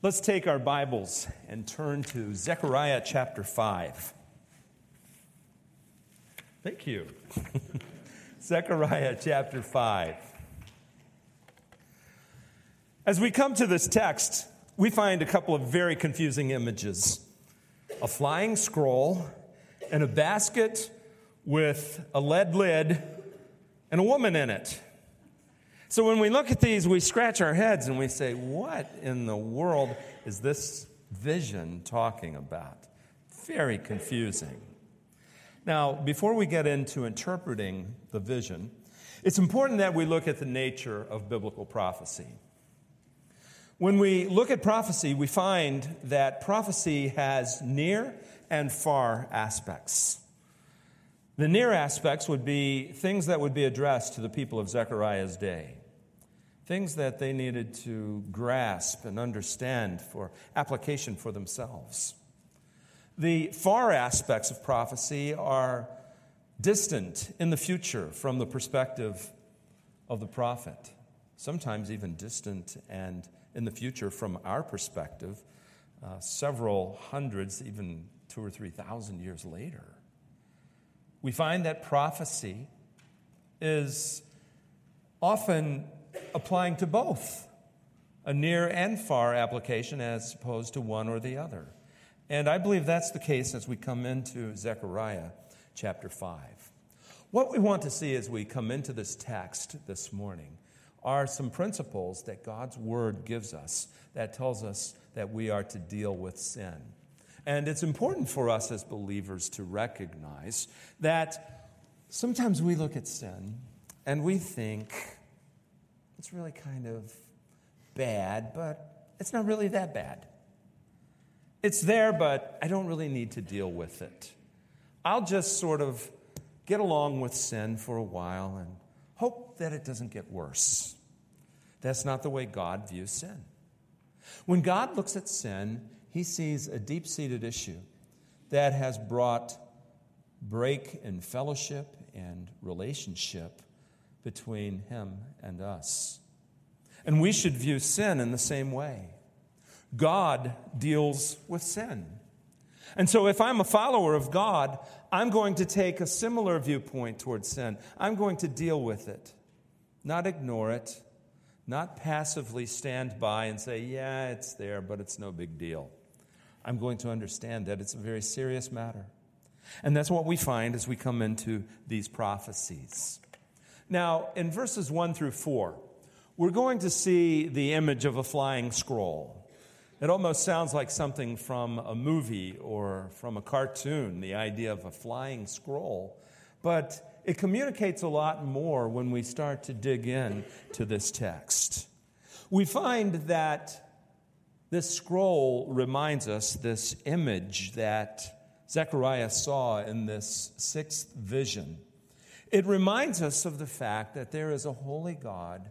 Let's take our Bibles and turn to Zechariah chapter 5. Thank you. Zechariah chapter 5. As we come to this text, we find a couple of very confusing images a flying scroll and a basket with a lead lid and a woman in it. So when we look at these, we scratch our heads and we say, What in the world is this vision talking about? Very confusing. Now, before we get into interpreting the vision, it's important that we look at the nature of biblical prophecy. When we look at prophecy, we find that prophecy has near and far aspects. The near aspects would be things that would be addressed to the people of Zechariah's day, things that they needed to grasp and understand for application for themselves. The far aspects of prophecy are distant in the future from the perspective of the prophet, sometimes even distant and in the future from our perspective, uh, several hundreds, even two or three thousand years later we find that prophecy is often applying to both a near and far application as opposed to one or the other. And I believe that's the case as we come into Zechariah chapter 5. What we want to see as we come into this text this morning are some principles that God's word gives us that tells us that we are to deal with sin. And it's important for us as believers to recognize that sometimes we look at sin and we think it's really kind of bad, but it's not really that bad. It's there, but I don't really need to deal with it. I'll just sort of get along with sin for a while and hope that it doesn't get worse. That's not the way God views sin. When God looks at sin, he sees a deep seated issue that has brought break in fellowship and relationship between him and us. And we should view sin in the same way. God deals with sin. And so, if I'm a follower of God, I'm going to take a similar viewpoint towards sin. I'm going to deal with it, not ignore it, not passively stand by and say, yeah, it's there, but it's no big deal. I'm going to understand that it's a very serious matter. And that's what we find as we come into these prophecies. Now, in verses 1 through 4, we're going to see the image of a flying scroll. It almost sounds like something from a movie or from a cartoon, the idea of a flying scroll. But it communicates a lot more when we start to dig in to this text. We find that this scroll reminds us this image that Zechariah saw in this sixth vision. It reminds us of the fact that there is a holy God,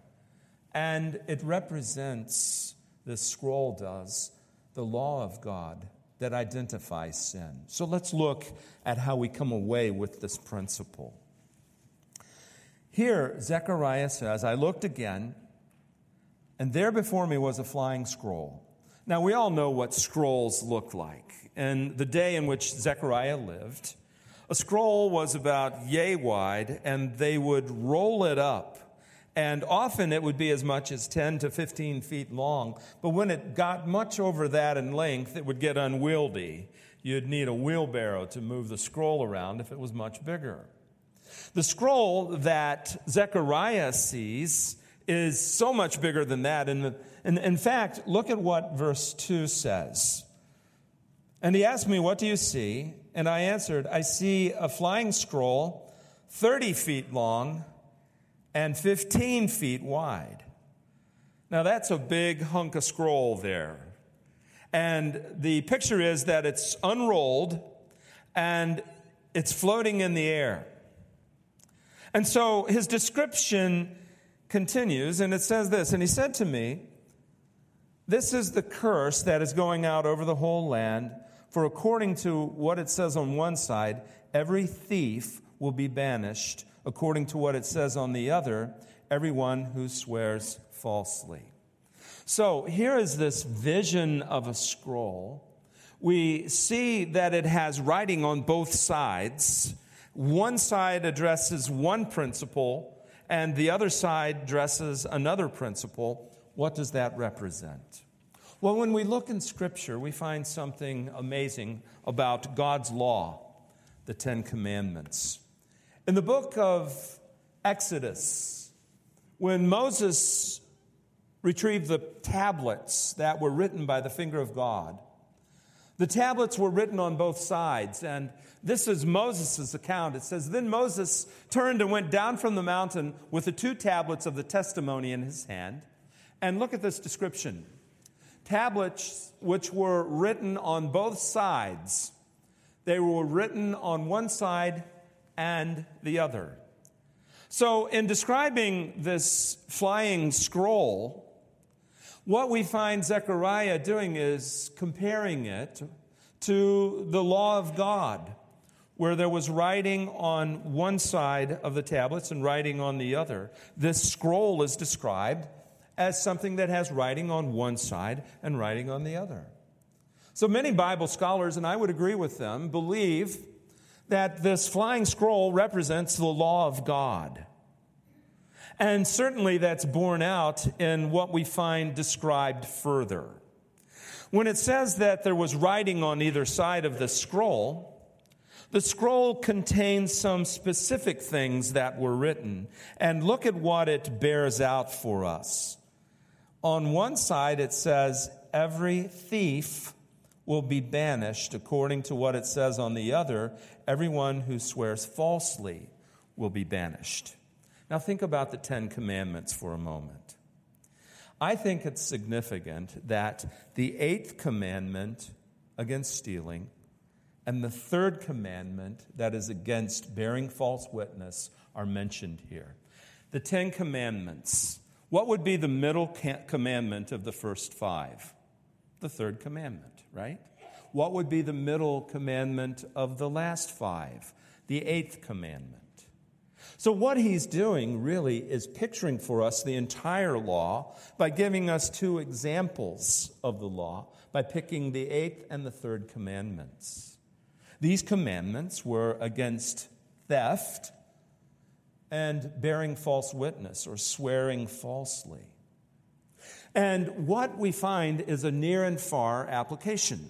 and it represents, the scroll does, the law of God that identifies sin. So let's look at how we come away with this principle. Here, Zechariah says, I looked again, and there before me was a flying scroll. Now, we all know what scrolls look like. And the day in which Zechariah lived, a scroll was about yay wide, and they would roll it up. And often it would be as much as 10 to 15 feet long. But when it got much over that in length, it would get unwieldy. You'd need a wheelbarrow to move the scroll around if it was much bigger. The scroll that Zechariah sees is so much bigger than that. And, and in fact, look at what verse 2 says. And he asked me, What do you see? And I answered, I see a flying scroll 30 feet long and 15 feet wide. Now, that's a big hunk of scroll there. And the picture is that it's unrolled and it's floating in the air. And so his description continues, and it says this And he said to me, This is the curse that is going out over the whole land, for according to what it says on one side, every thief will be banished, according to what it says on the other, everyone who swears falsely. So here is this vision of a scroll. We see that it has writing on both sides. One side addresses one principle, and the other side addresses another principle. What does that represent? Well, when we look in Scripture, we find something amazing about God's law, the Ten Commandments. In the book of Exodus, when Moses retrieved the tablets that were written by the finger of God, the tablets were written on both sides, and this is Moses' account. It says, Then Moses turned and went down from the mountain with the two tablets of the testimony in his hand. And look at this description tablets which were written on both sides. They were written on one side and the other. So, in describing this flying scroll, what we find Zechariah doing is comparing it to the law of God, where there was writing on one side of the tablets and writing on the other. This scroll is described as something that has writing on one side and writing on the other. So many Bible scholars, and I would agree with them, believe that this flying scroll represents the law of God. And certainly that's borne out in what we find described further. When it says that there was writing on either side of the scroll, the scroll contains some specific things that were written. And look at what it bears out for us. On one side, it says, Every thief will be banished, according to what it says on the other, everyone who swears falsely will be banished. Now, think about the Ten Commandments for a moment. I think it's significant that the eighth commandment against stealing and the third commandment that is against bearing false witness are mentioned here. The Ten Commandments what would be the middle commandment of the first five? The third commandment, right? What would be the middle commandment of the last five? The eighth commandment. So, what he's doing really is picturing for us the entire law by giving us two examples of the law by picking the eighth and the third commandments. These commandments were against theft and bearing false witness or swearing falsely. And what we find is a near and far application.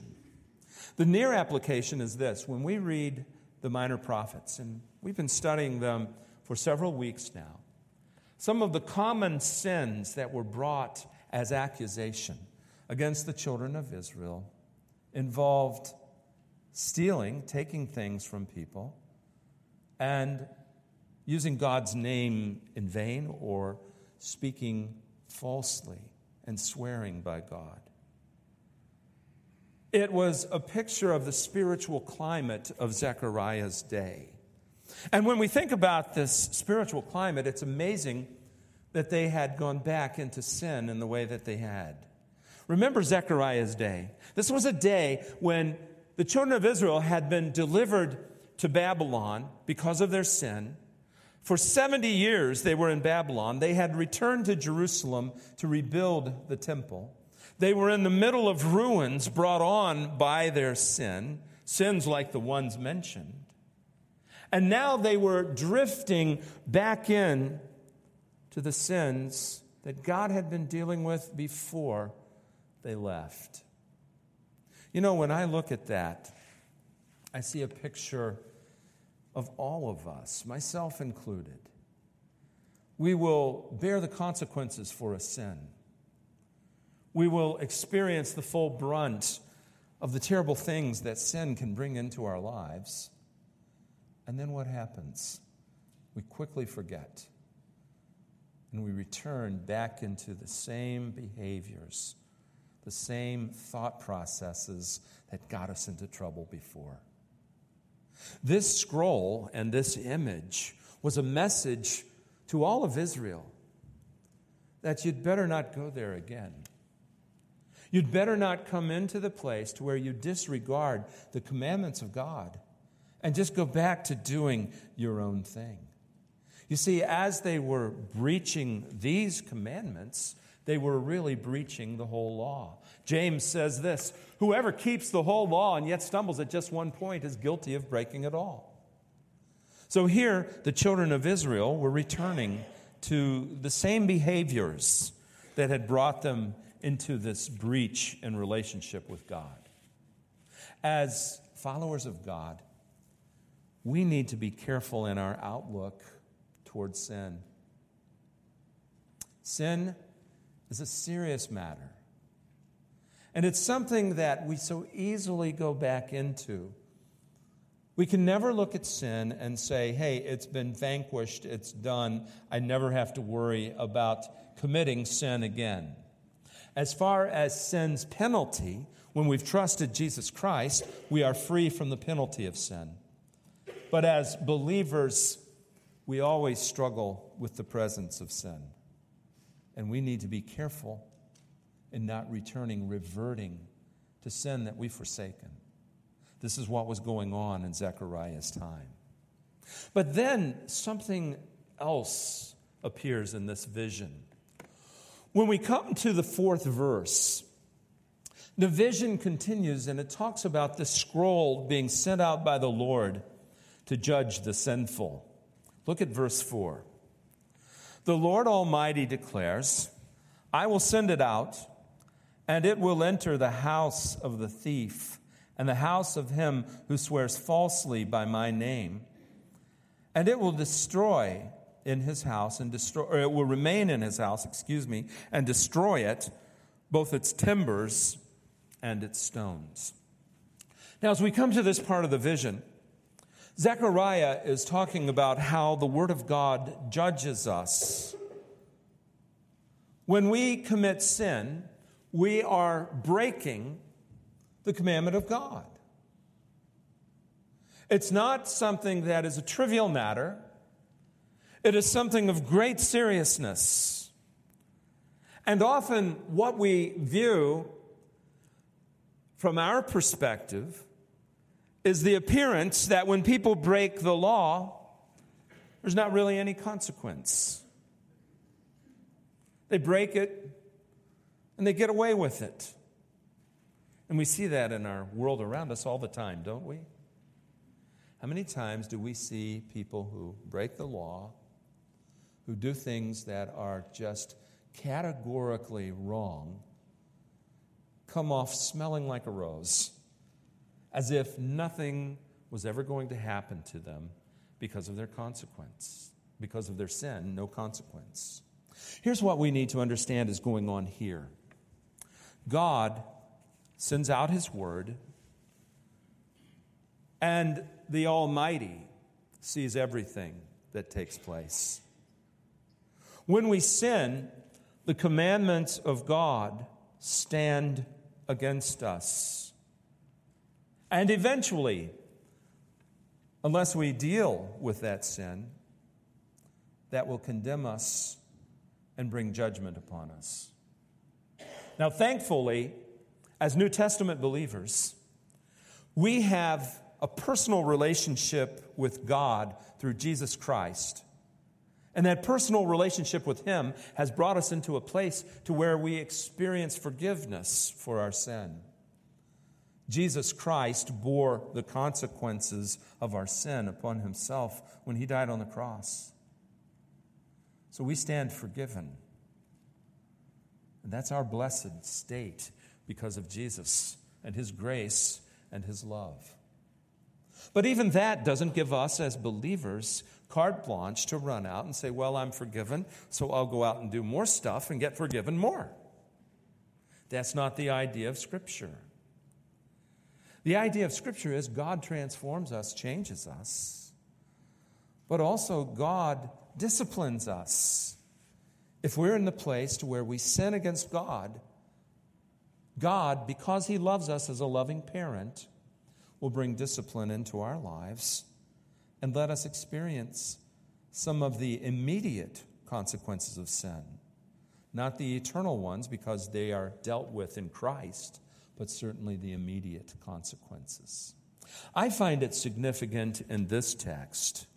The near application is this when we read the minor prophets, and we've been studying them for several weeks now, some of the common sins that were brought as accusation against the children of Israel involved stealing, taking things from people, and using God's name in vain or speaking falsely and swearing by God. It was a picture of the spiritual climate of Zechariah's day. And when we think about this spiritual climate, it's amazing that they had gone back into sin in the way that they had. Remember Zechariah's day. This was a day when the children of Israel had been delivered to Babylon because of their sin. For 70 years they were in Babylon. They had returned to Jerusalem to rebuild the temple. They were in the middle of ruins brought on by their sin, sins like the ones mentioned. And now they were drifting back in to the sins that God had been dealing with before they left. You know, when I look at that, I see a picture of all of us, myself included. We will bear the consequences for a sin. We will experience the full brunt of the terrible things that sin can bring into our lives. And then what happens? We quickly forget. And we return back into the same behaviors, the same thought processes that got us into trouble before. This scroll and this image was a message to all of Israel that you'd better not go there again. You'd better not come into the place to where you disregard the commandments of God and just go back to doing your own thing. You see, as they were breaching these commandments, they were really breaching the whole law. James says this Whoever keeps the whole law and yet stumbles at just one point is guilty of breaking it all. So here, the children of Israel were returning to the same behaviors that had brought them into this breach in relationship with God. As followers of God, we need to be careful in our outlook towards sin. Sin is a serious matter. And it's something that we so easily go back into. We can never look at sin and say, hey, it's been vanquished, it's done, I never have to worry about committing sin again. As far as sin's penalty, when we've trusted Jesus Christ, we are free from the penalty of sin. But as believers, we always struggle with the presence of sin. And we need to be careful in not returning, reverting to sin that we've forsaken. This is what was going on in Zechariah's time. But then something else appears in this vision. When we come to the fourth verse, the vision continues and it talks about the scroll being sent out by the Lord to judge the sinful. Look at verse 4. The Lord Almighty declares, I will send it out, and it will enter the house of the thief and the house of him who swears falsely by my name. And it will destroy in his house and destroy, or it will remain in his house, excuse me, and destroy it, both its timbers and its stones. Now, as we come to this part of the vision, Zechariah is talking about how the Word of God judges us. When we commit sin, we are breaking the commandment of God. It's not something that is a trivial matter, it is something of great seriousness. And often, what we view from our perspective is the appearance that when people break the law, there's not really any consequence. They break it and they get away with it. And we see that in our world around us all the time, don't we? How many times do we see people who break the law, who do things that are just categorically wrong, come off smelling like a rose, as if nothing was ever going to happen to them because of their consequence, because of their sin, no consequence? Here's what we need to understand is going on here God sends out his word, and the Almighty sees everything that takes place. When we sin, the commandments of God stand against us. And eventually, unless we deal with that sin, that will condemn us and bring judgment upon us. Now, thankfully, as New Testament believers, we have a personal relationship with God through Jesus Christ. And that personal relationship with him has brought us into a place to where we experience forgiveness for our sin. Jesus Christ bore the consequences of our sin upon himself when he died on the cross. So we stand forgiven. And that's our blessed state because of Jesus and his grace and his love. But even that doesn't give us as believers carte blanche to run out and say, Well, I'm forgiven, so I'll go out and do more stuff and get forgiven more. That's not the idea of Scripture. The idea of Scripture is God transforms us, changes us, but also God disciplines us. If we're in the place to where we sin against God, God, because He loves us as a loving parent, will bring discipline into our lives and let us experience some of the immediate consequences of sin. Not the eternal ones, because they are dealt with in Christ, but certainly the immediate consequences. I find it significant in this text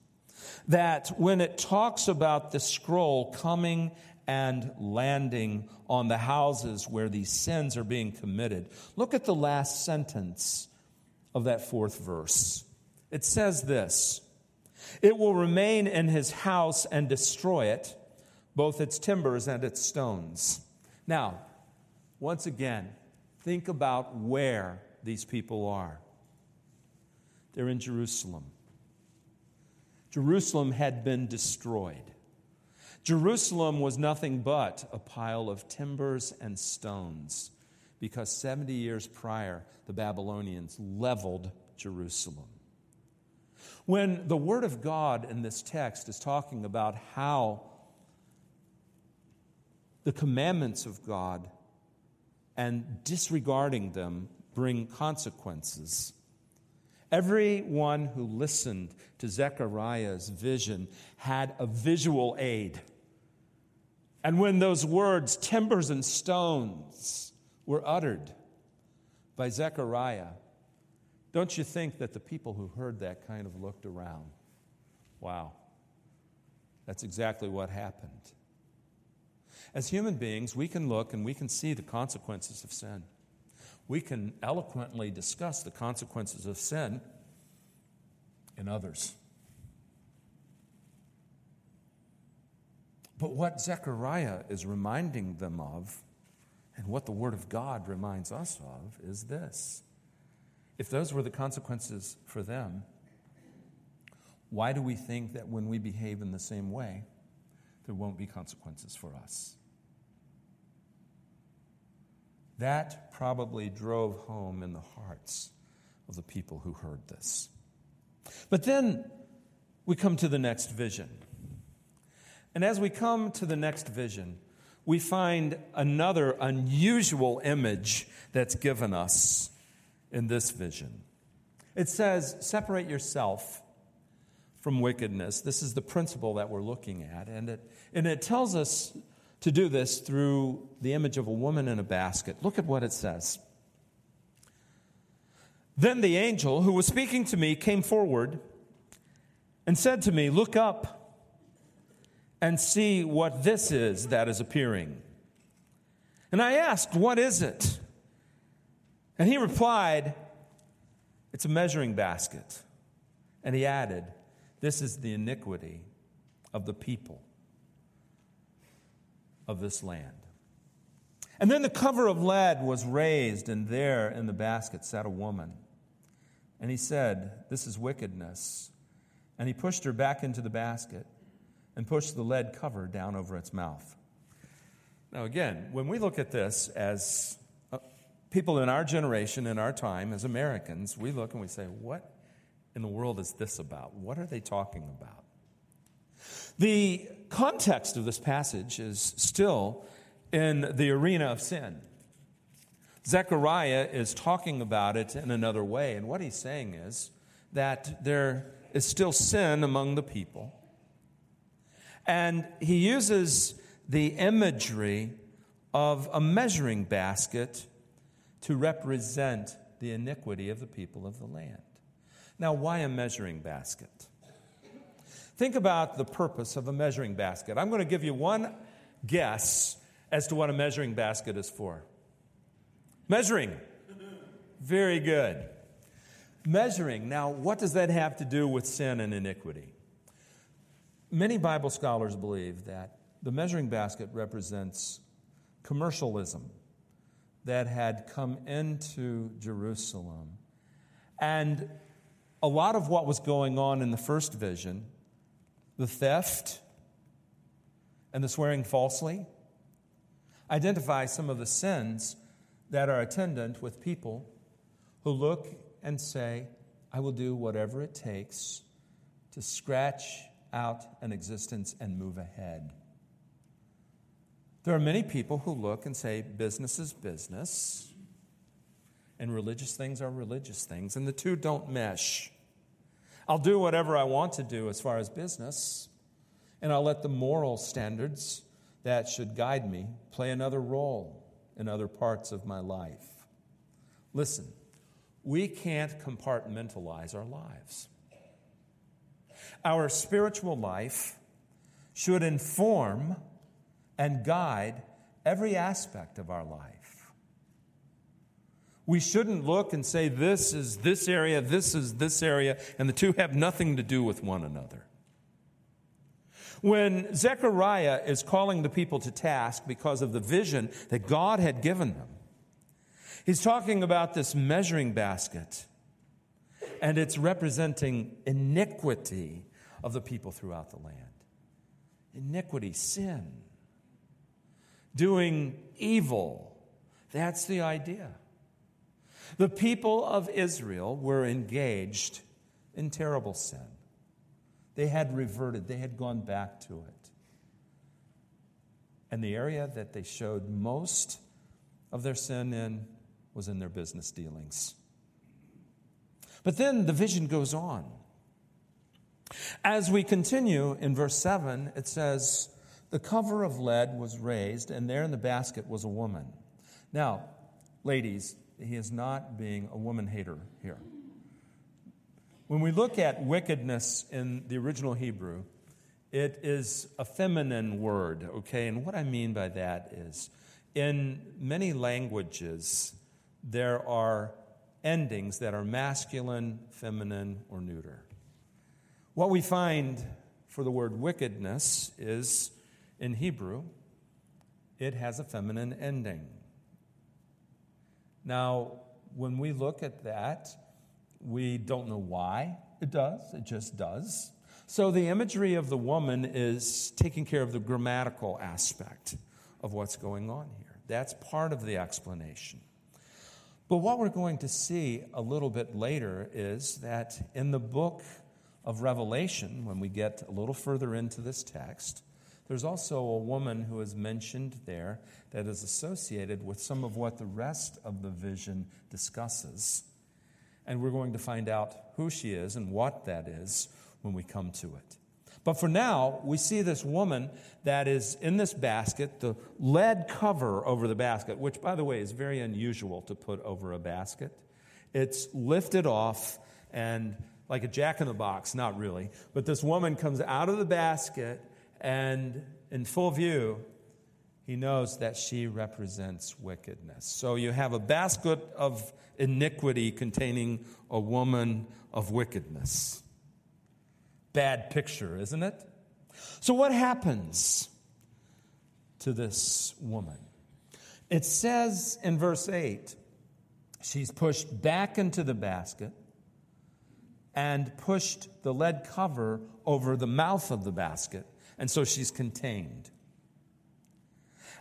that when it talks about the scroll coming and landing on the houses where these sins are being committed. Look at the last sentence of that fourth verse. It says this It will remain in his house and destroy it, both its timbers and its stones. Now, once again, think about where these people are. They're in Jerusalem. Jerusalem had been destroyed. Jerusalem was nothing but a pile of timbers and stones because 70 years prior, the Babylonians leveled Jerusalem. When the Word of God in this text is talking about how the commandments of God and disregarding them bring consequences, everyone who listened to Zechariah's vision had a visual aid. And when those words, timbers and stones, were uttered by Zechariah, don't you think that the people who heard that kind of looked around? Wow, that's exactly what happened. As human beings, we can look and we can see the consequences of sin. We can eloquently discuss the consequences of sin in others. But what Zechariah is reminding them of, and what the Word of God reminds us of, is this. If those were the consequences for them, why do we think that when we behave in the same way, there won't be consequences for us? That probably drove home in the hearts of the people who heard this. But then we come to the next vision. And as we come to the next vision, we find another unusual image that's given us in this vision. It says, Separate yourself from wickedness. This is the principle that we're looking at. And it, and it tells us to do this through the image of a woman in a basket. Look at what it says. Then the angel who was speaking to me came forward and said to me, Look up and see what this is that is appearing. And I asked, What is it? And he replied, It's a measuring basket. And he added, This is the iniquity of the people of this land. And then the cover of lead was raised, and there in the basket sat a woman. And he said, This is wickedness. And he pushed her back into the basket and pushed the lead cover down over its mouth. Now, again, when we look at this as uh, people in our generation, in our time, as Americans, we look and we say, What in the world is this about? What are they talking about? The context of this passage is still in the arena of sin. Zechariah is talking about it in another way, and what he's saying is that there is still sin among the people. And he uses the imagery of a measuring basket to represent the iniquity of the people of the land. Now, why a measuring basket? Think about the purpose of a measuring basket. I'm going to give you one guess as to what a measuring basket is for. Measuring. Very good. Measuring. Now, what does that have to do with sin and iniquity? Many Bible scholars believe that the measuring basket represents commercialism that had come into Jerusalem. And a lot of what was going on in the first vision, the theft and the swearing falsely, identify some of the sins that are attendant with people who look and say, I will do whatever it takes to scratch out an existence and move ahead. There are many people who look and say, business is business, and religious things are religious things, and the two don't mesh. I'll do whatever I want to do as far as business, and I'll let the moral standards that should guide me play another role in other parts of my life. Listen, we can't compartmentalize our lives. Our spiritual life should inform and guide every aspect of our life. We shouldn't look and say, this is this area, this is this area, and the two have nothing to do with one another. When Zechariah is calling the people to task because of the vision that God had given them, he's talking about this measuring basket, and it's representing iniquity of the people throughout the land. Iniquity, sin, doing evil. That's the idea. The people of Israel were engaged in terrible sin. They had reverted, they had gone back to it. And the area that they showed most of their sin in was in their business dealings. But then the vision goes on. As we continue in verse 7, it says, The cover of lead was raised, and there in the basket was a woman. Now, ladies, he is not being a woman hater here. When we look at wickedness in the original Hebrew, it is a feminine word, okay? And what I mean by that is in many languages, there are endings that are masculine, feminine, or neuter. What we find for the word wickedness is in Hebrew, it has a feminine ending. Now, when we look at that, we don't know why it does, it just does. So the imagery of the woman is taking care of the grammatical aspect of what's going on here. That's part of the explanation. But what we're going to see a little bit later is that in the book of Revelation, when we get a little further into this text, there's also a woman who is mentioned there that is associated with some of what the rest of the vision discusses. And we're going to find out who she is and what that is when we come to it. But for now, we see this woman that is in this basket, the lead cover over the basket, which, by the way, is very unusual to put over a basket. It's lifted off and like a jack in the box, not really. But this woman comes out of the basket, and in full view, he knows that she represents wickedness. So you have a basket of iniquity containing a woman of wickedness. Bad picture, isn't it? So, what happens to this woman? It says in verse 8, she's pushed back into the basket and pushed the lead cover over the mouth of the basket, and so she's contained.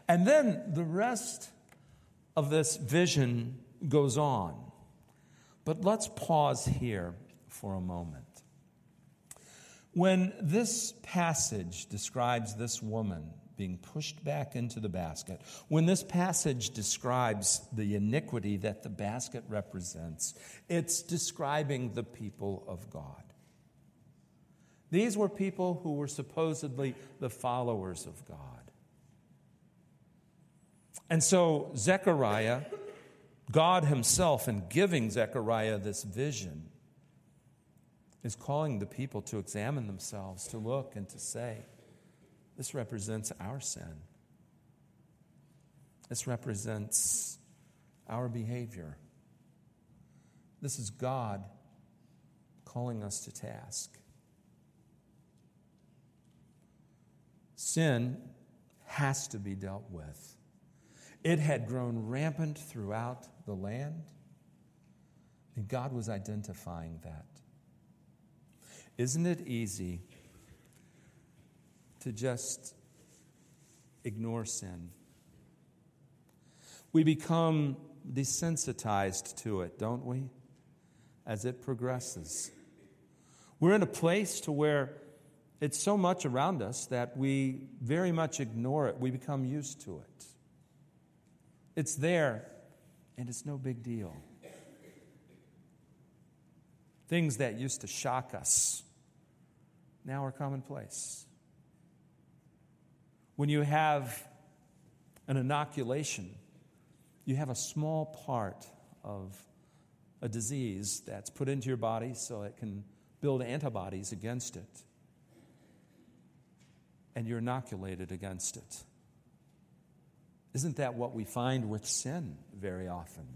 And then the rest of this vision goes on. But let's pause here for a moment. When this passage describes this woman being pushed back into the basket, when this passage describes the iniquity that the basket represents, it's describing the people of God. These were people who were supposedly the followers of God. And so, Zechariah, God Himself, in giving Zechariah this vision, is calling the people to examine themselves, to look and to say, this represents our sin. This represents our behavior. This is God calling us to task. Sin has to be dealt with. It had grown rampant throughout the land, and God was identifying that. Isn't it easy to just ignore sin. We become desensitized to it, don't we? As it progresses. We're in a place to where it's so much around us that we very much ignore it. We become used to it. It's there, and it's no big deal. Things that used to shock us now are commonplace. When you have an inoculation, you have a small part of a disease that's put into your body so it can build antibodies against it. And you're inoculated against it. Isn't that what we find with sin very often?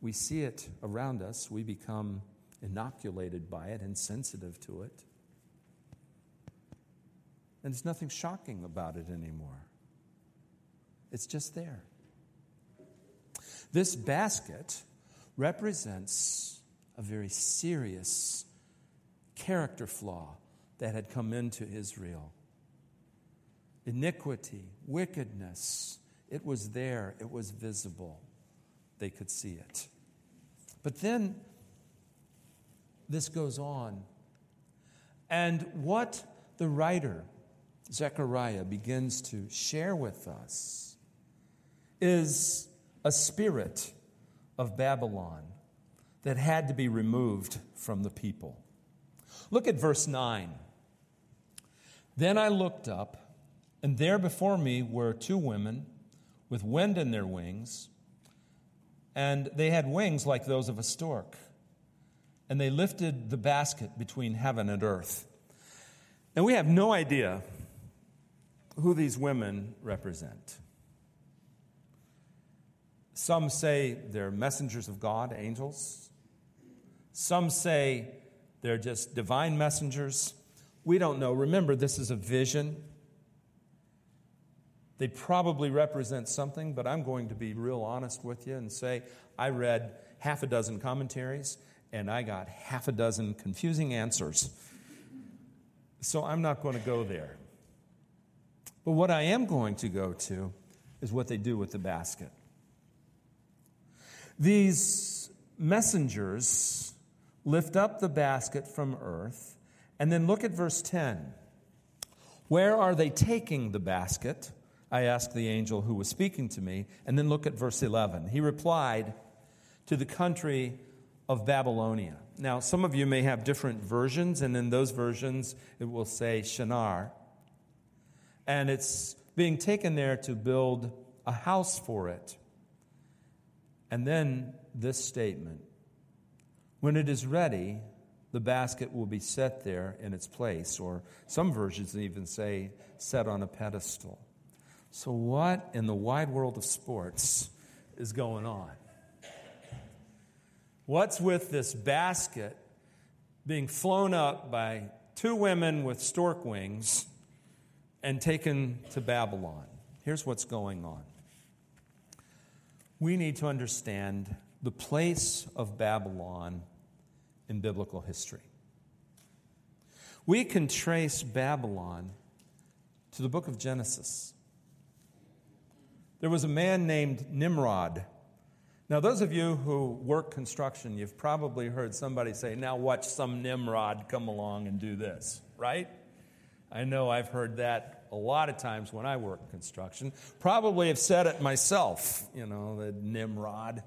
We see it around us, we become inoculated by it and sensitive to it. And there's nothing shocking about it anymore. It's just there. This basket represents a very serious character flaw that had come into Israel iniquity, wickedness. It was there, it was visible. They could see it. But then this goes on. And what the writer, Zechariah, begins to share with us is a spirit of Babylon that had to be removed from the people. Look at verse 9. Then I looked up and there before me were two women with wind in their wings, and they had wings like those of a stork. And they lifted the basket between heaven and earth. And we have no idea who these women represent. Some say they're messengers of God, angels. Some say they're just divine messengers. We don't know. Remember, this is a vision. They probably represent something, but I'm going to be real honest with you and say I read half a dozen commentaries and I got half a dozen confusing answers. So I'm not going to go there. But what I am going to go to is what they do with the basket. These messengers lift up the basket from earth, and then look at verse 10. Where are they taking the basket? I asked the angel who was speaking to me. And then look at verse 11. He replied, To the country of Babylonia. Now, some of you may have different versions, and in those versions, it will say Shinar. And it's being taken there to build a house for it. And then this statement When it is ready, the basket will be set there in its place, or some versions even say set on a pedestal. So, what in the wide world of sports is going on? What's with this basket being flown up by two women with stork wings and taken to Babylon? Here's what's going on. We need to understand the place of Babylon in biblical history. We can trace Babylon to the book of Genesis. There was a man named Nimrod. Now, those of you who work construction, you've probably heard somebody say, Now watch some Nimrod come along and do this, right? I know I've heard that a lot of times when I work construction. Probably have said it myself, you know, the Nimrod,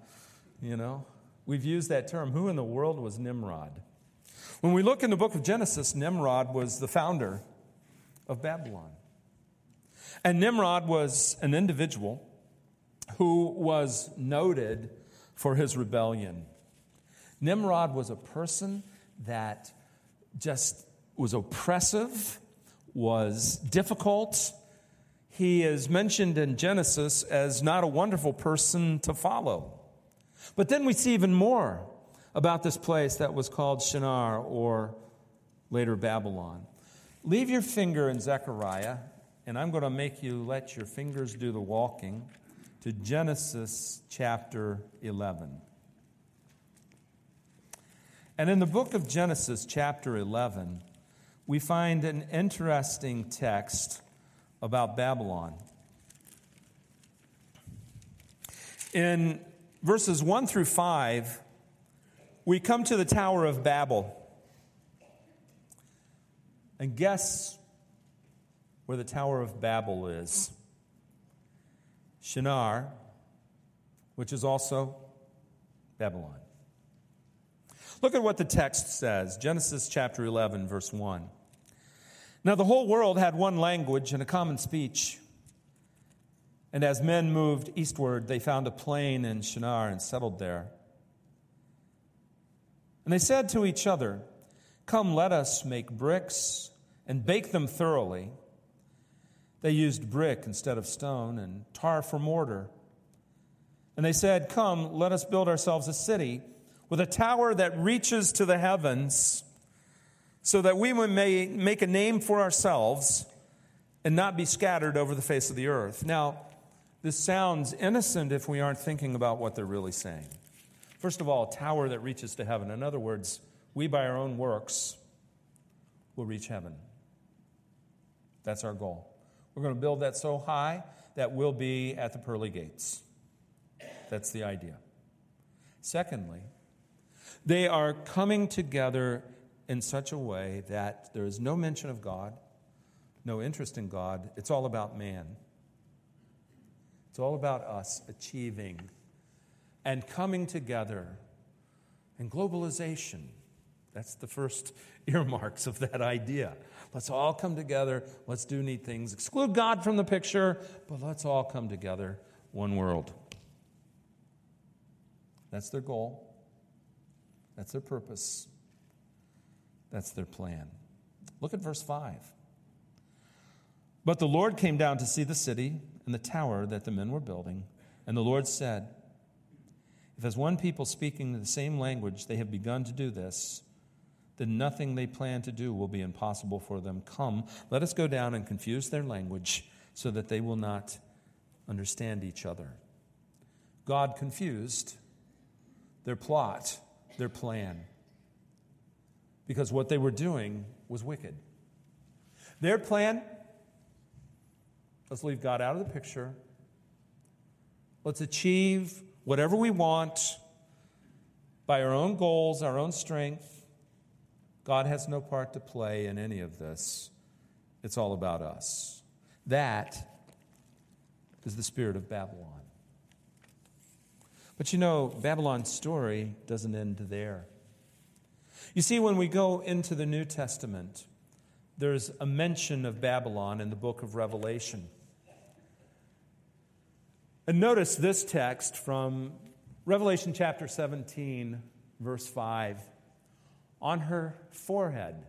you know. We've used that term. Who in the world was Nimrod? When we look in the book of Genesis, Nimrod was the founder of Babylon. And Nimrod was an individual who was noted for his rebellion. Nimrod was a person that just was oppressive, was difficult. He is mentioned in Genesis as not a wonderful person to follow. But then we see even more about this place that was called Shinar or later Babylon. Leave your finger in Zechariah and I'm going to make you let your fingers do the walking to Genesis chapter 11. And in the book of Genesis, chapter 11, we find an interesting text about Babylon. In verses 1 through 5, we come to the Tower of Babel. And guess where the Tower of Babel is. Shinar, which is also Babylon. Look at what the text says Genesis chapter 11, verse 1. Now the whole world had one language and a common speech. And as men moved eastward, they found a plain in Shinar and settled there. And they said to each other, Come, let us make bricks and bake them thoroughly. They used brick instead of stone and tar for mortar. And they said, Come, let us build ourselves a city with a tower that reaches to the heavens, so that we may make a name for ourselves and not be scattered over the face of the earth. Now, this sounds innocent if we aren't thinking about what they're really saying. First of all, a tower that reaches to heaven. In other words, we by our own works will reach heaven. That's our goal. We're going to build that so high that we'll be at the pearly gates. That's the idea. Secondly, they are coming together in such a way that there is no mention of God, no interest in God. It's all about man. It's all about us achieving and coming together and globalization. That's the first earmarks of that idea. Let's all come together. Let's do neat things. Exclude God from the picture, but let's all come together, one world. That's their goal. That's their purpose. That's their plan. Look at verse 5. But the Lord came down to see the city and the tower that the men were building. And the Lord said, If as one people speaking the same language they have begun to do this, then nothing they plan to do will be impossible for them. Come, let us go down and confuse their language so that they will not understand each other. God confused their plot, their plan, because what they were doing was wicked. Their plan let's leave God out of the picture. Let's achieve whatever we want by our own goals, our own strength God has no part to play in any of this. It's all about us. That is the spirit of Babylon. But you know, Babylon's story doesn't end there. You see, when we go into the New Testament, there's a mention of Babylon in the book of Revelation. And notice this text from Revelation chapter 17, verse 5 on her forehead.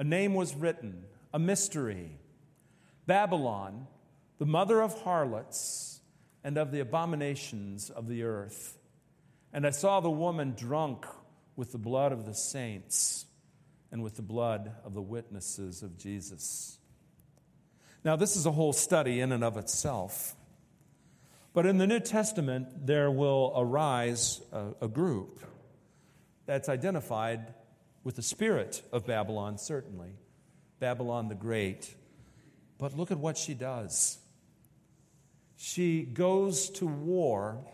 A name was written, a mystery Babylon, the mother of harlots and of the abominations of the earth. And I saw the woman drunk with the blood of the saints and with the blood of the witnesses of Jesus. Now, this is a whole study in and of itself. But in the New Testament, there will arise a, a group that's identified with the spirit of Babylon, certainly, Babylon the Great. But look at what she does. She goes to war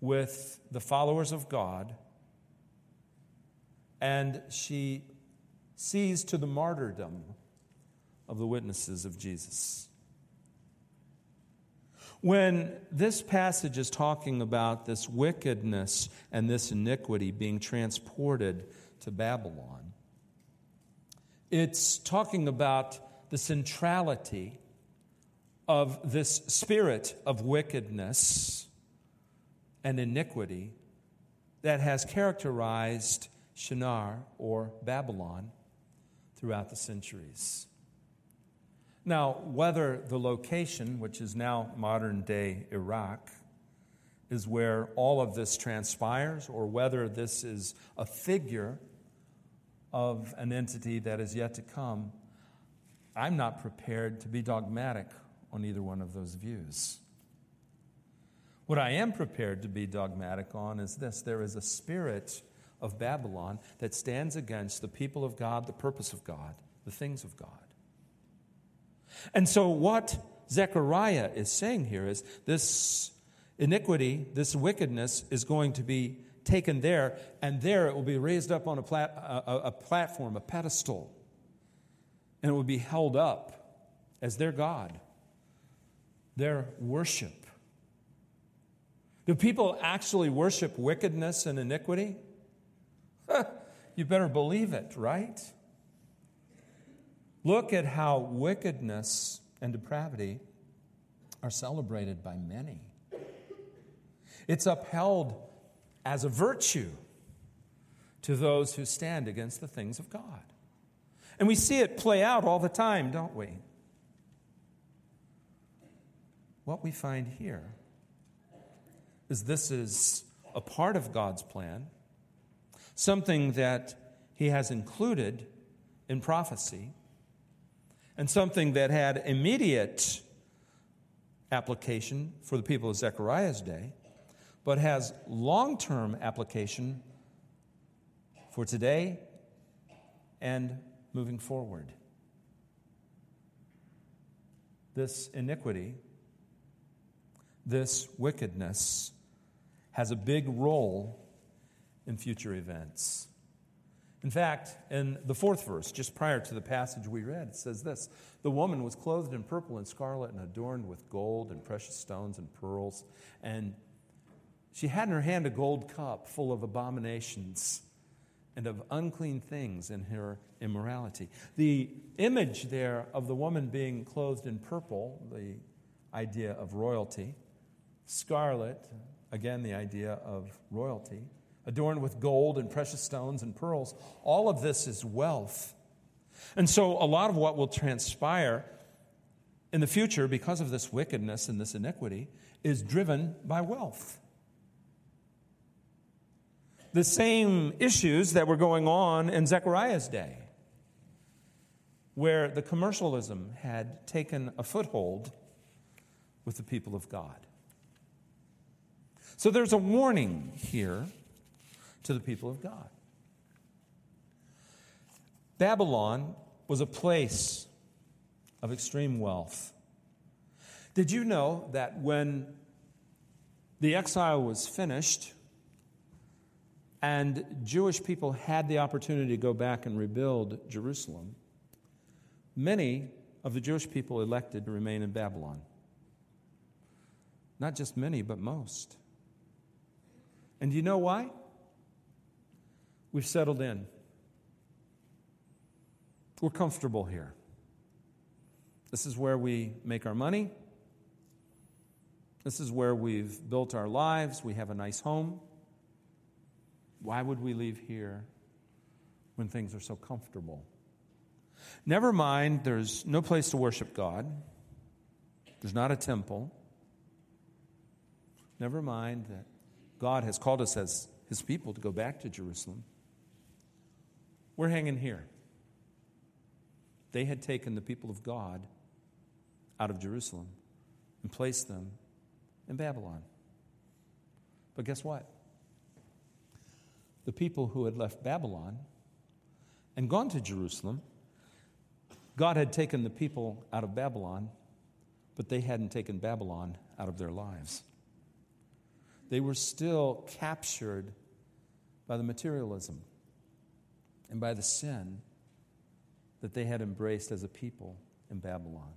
with the followers of God, and she sees to the martyrdom of the witnesses of Jesus. When this passage is talking about this wickedness and this iniquity being transported to Babylon, it's talking about the centrality of this spirit of wickedness and iniquity that has characterized Shinar or Babylon throughout the centuries. Now, whether the location, which is now modern day Iraq, is where all of this transpires, or whether this is a figure of an entity that is yet to come, I'm not prepared to be dogmatic on either one of those views. What I am prepared to be dogmatic on is this there is a spirit of Babylon that stands against the people of God, the purpose of God, the things of God. And so, what Zechariah is saying here is this iniquity, this wickedness is going to be taken there, and there it will be raised up on a, plat- a, a platform, a pedestal, and it will be held up as their God, their worship. Do people actually worship wickedness and iniquity? you better believe it, right? Look at how wickedness and depravity are celebrated by many. It's upheld as a virtue to those who stand against the things of God. And we see it play out all the time, don't we? what we find here is this is a part of God's plan, something that He has included in prophecy, and something that had immediate application for the people of Zechariah's day, but has long term application for today and moving forward. This iniquity, this wickedness, has a big role in future events. In fact, in the fourth verse, just prior to the passage we read, it says this The woman was clothed in purple and scarlet and adorned with gold and precious stones and pearls. And she had in her hand a gold cup full of abominations and of unclean things in her immorality. The image there of the woman being clothed in purple, the idea of royalty, scarlet, again, the idea of royalty adorned with gold and precious stones and pearls. All of this is wealth. And so, a lot of what will transpire in the future because of this wickedness and this iniquity is driven by wealth. The same issues that were going on in Zechariah's day, where the commercialism had taken a foothold with the people of God. So there's a warning here to the people of God. Babylon was a place of extreme wealth. Did you know that when the exile was finished and Jewish people had the opportunity to go back and rebuild Jerusalem, many of the Jewish people elected to remain in Babylon? Not just many, but most. And do you know why? We've settled in. We're comfortable here. This is where we make our money. This is where we've built our lives. We have a nice home. Why would we leave here when things are so comfortable? Never mind, there's no place to worship God, there's not a temple. Never mind that God has called us as his people to go back to Jerusalem. We're hanging here. They had taken the people of God out of Jerusalem and placed them in Babylon. But guess what? The people who had left Babylon and gone to Jerusalem, God had taken the people out of Babylon, but they hadn't taken Babylon out of their lives. They were still captured by the materialism and by the sin that they had embraced as a people in Babylon.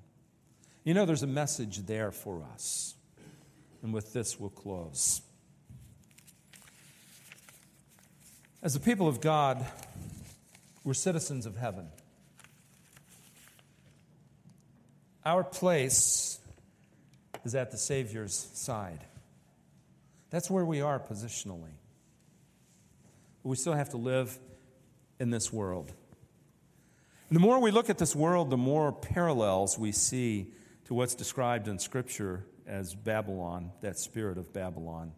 You know, there's a message there for us. And with this, we'll close. As the people of God, we're citizens of heaven. Our place is at the Savior's side. That's where we are positionally. But we still have to live in this world. And the more we look at this world, the more parallels we see to what's described in Scripture as Babylon, that spirit of Babylon.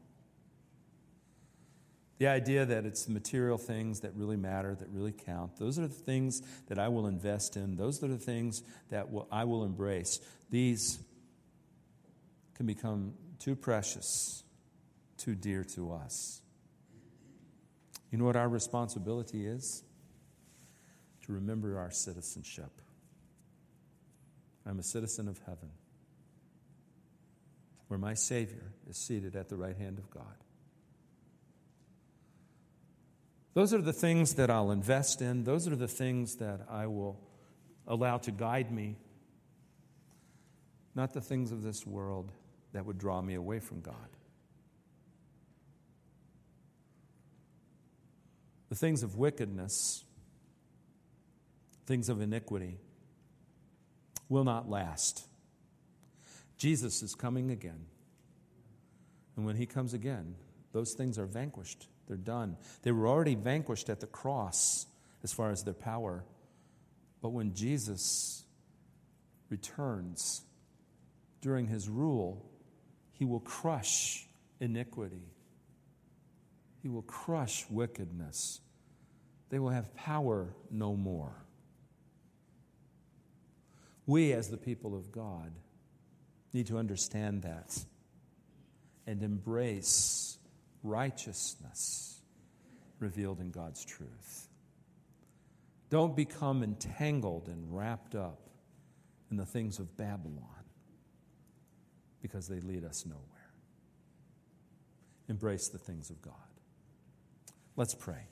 The idea that it's the material things that really matter, that really count. Those are the things that I will invest in. Those are the things that I will embrace. These can become too precious, too dear to us. You know what our responsibility is? To remember our citizenship. I'm a citizen of heaven, where my Savior is seated at the right hand of God. Those are the things that I'll invest in, those are the things that I will allow to guide me, not the things of this world that would draw me away from God. The things of wickedness things of iniquity will not last. Jesus is coming again. And when he comes again, those things are vanquished. They're done. They were already vanquished at the cross as far as their power. But when Jesus returns, during his rule, he will crush iniquity. He will crush wickedness. They will have power no more. We, as the people of God, need to understand that and embrace righteousness revealed in God's truth. Don't become entangled and wrapped up in the things of Babylon because they lead us nowhere. Embrace the things of God. Let's pray.